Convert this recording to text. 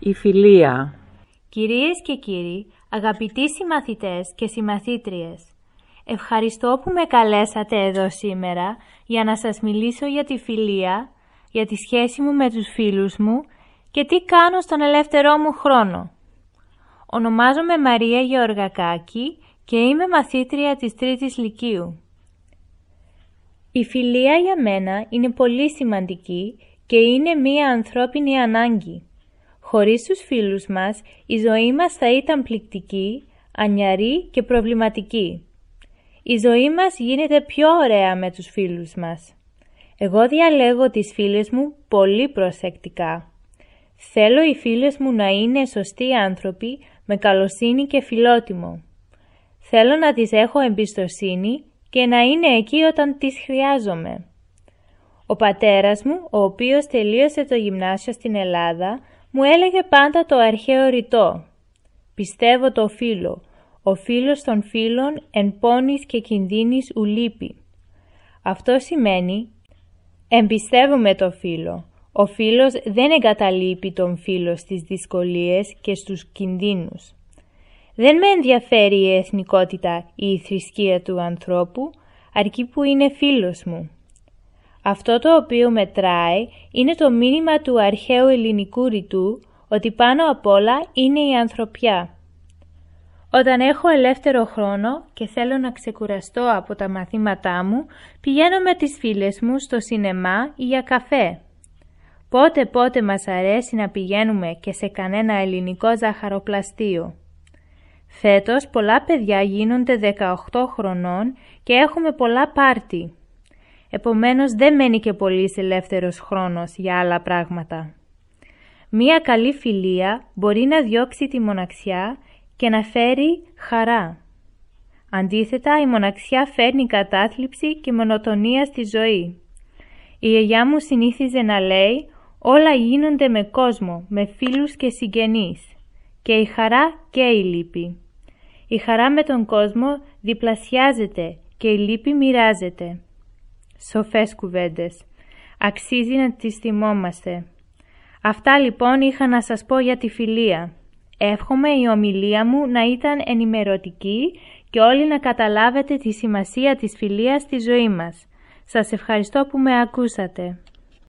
Η φιλία Κυρίες και κύριοι, αγαπητοί συμμαθητές και συμμαθήτριες, ευχαριστώ που με καλέσατε εδώ σήμερα για να σας μιλήσω για τη φιλία, για τη σχέση μου με τους φίλους μου και τι κάνω στον ελεύθερό μου χρόνο. Ονομάζομαι Μαρία Γεωργακάκη και είμαι μαθήτρια της Τρίτης Λυκείου. Η φιλία για μένα είναι πολύ σημαντική και είναι μία ανθρώπινη ανάγκη. Χωρίς τους φίλους μας, η ζωή μας θα ήταν πληκτική, ανιαρή και προβληματική. Η ζωή μας γίνεται πιο ωραία με τους φίλους μας. Εγώ διαλέγω τις φίλες μου πολύ προσεκτικά. Θέλω οι φίλες μου να είναι σωστοί άνθρωποι με καλοσύνη και φιλότιμο. Θέλω να τις έχω εμπιστοσύνη και να είναι εκεί όταν τις χρειάζομαι. Ο πατέρας μου, ο οποίος τελείωσε το γυμνάσιο στην Ελλάδα, μου έλεγε πάντα το αρχαίο ρητό. Πιστεύω το φίλο, ο φίλος των φίλων εν πόνης και κινδύνης ουλείπει. Αυτό σημαίνει εμπιστεύομαι το φίλο. Ο φίλος δεν εγκαταλείπει τον φίλο στις δυσκολίες και στους κινδύνους. Δεν με ενδιαφέρει η εθνικότητα ή η θρησκεία του ανθρώπου, αρκεί που είναι φίλος μου. Αυτό το οποίο μετράει είναι το μήνυμα του αρχαίου ελληνικού ρητού ότι πάνω απ' όλα είναι η ανθρωπιά. Όταν έχω ελεύθερο χρόνο και θέλω να ξεκουραστώ από τα μαθήματά μου, πηγαίνω με τις φίλες μου στο σινεμά ή για καφέ. Πότε πότε μας αρέσει να πηγαίνουμε και σε κανένα ελληνικό ζαχαροπλαστείο. Φέτος πολλά παιδιά γίνονται 18 χρονών και έχουμε πολλά πάρτι. Επομένως δεν μένει και πολύς ελεύθερος χρόνος για άλλα πράγματα. Μία καλή φιλία μπορεί να διώξει τη μοναξιά και να φέρει χαρά. Αντίθετα, η μοναξιά φέρνει κατάθλιψη και μονοτονία στη ζωή. Η γιαγιά μου συνήθιζε να λέει «Όλα γίνονται με κόσμο, με φίλους και συγγενείς» και η χαρά και η λύπη. Η χαρά με τον κόσμο διπλασιάζεται και η λύπη μοιράζεται. Σοφές κουβέντες. Αξίζει να τις θυμόμαστε. Αυτά λοιπόν είχα να σας πω για τη φιλία. Εύχομαι η ομιλία μου να ήταν ενημερωτική και όλοι να καταλάβετε τη σημασία της φιλίας στη ζωή μας. Σας ευχαριστώ που με ακούσατε.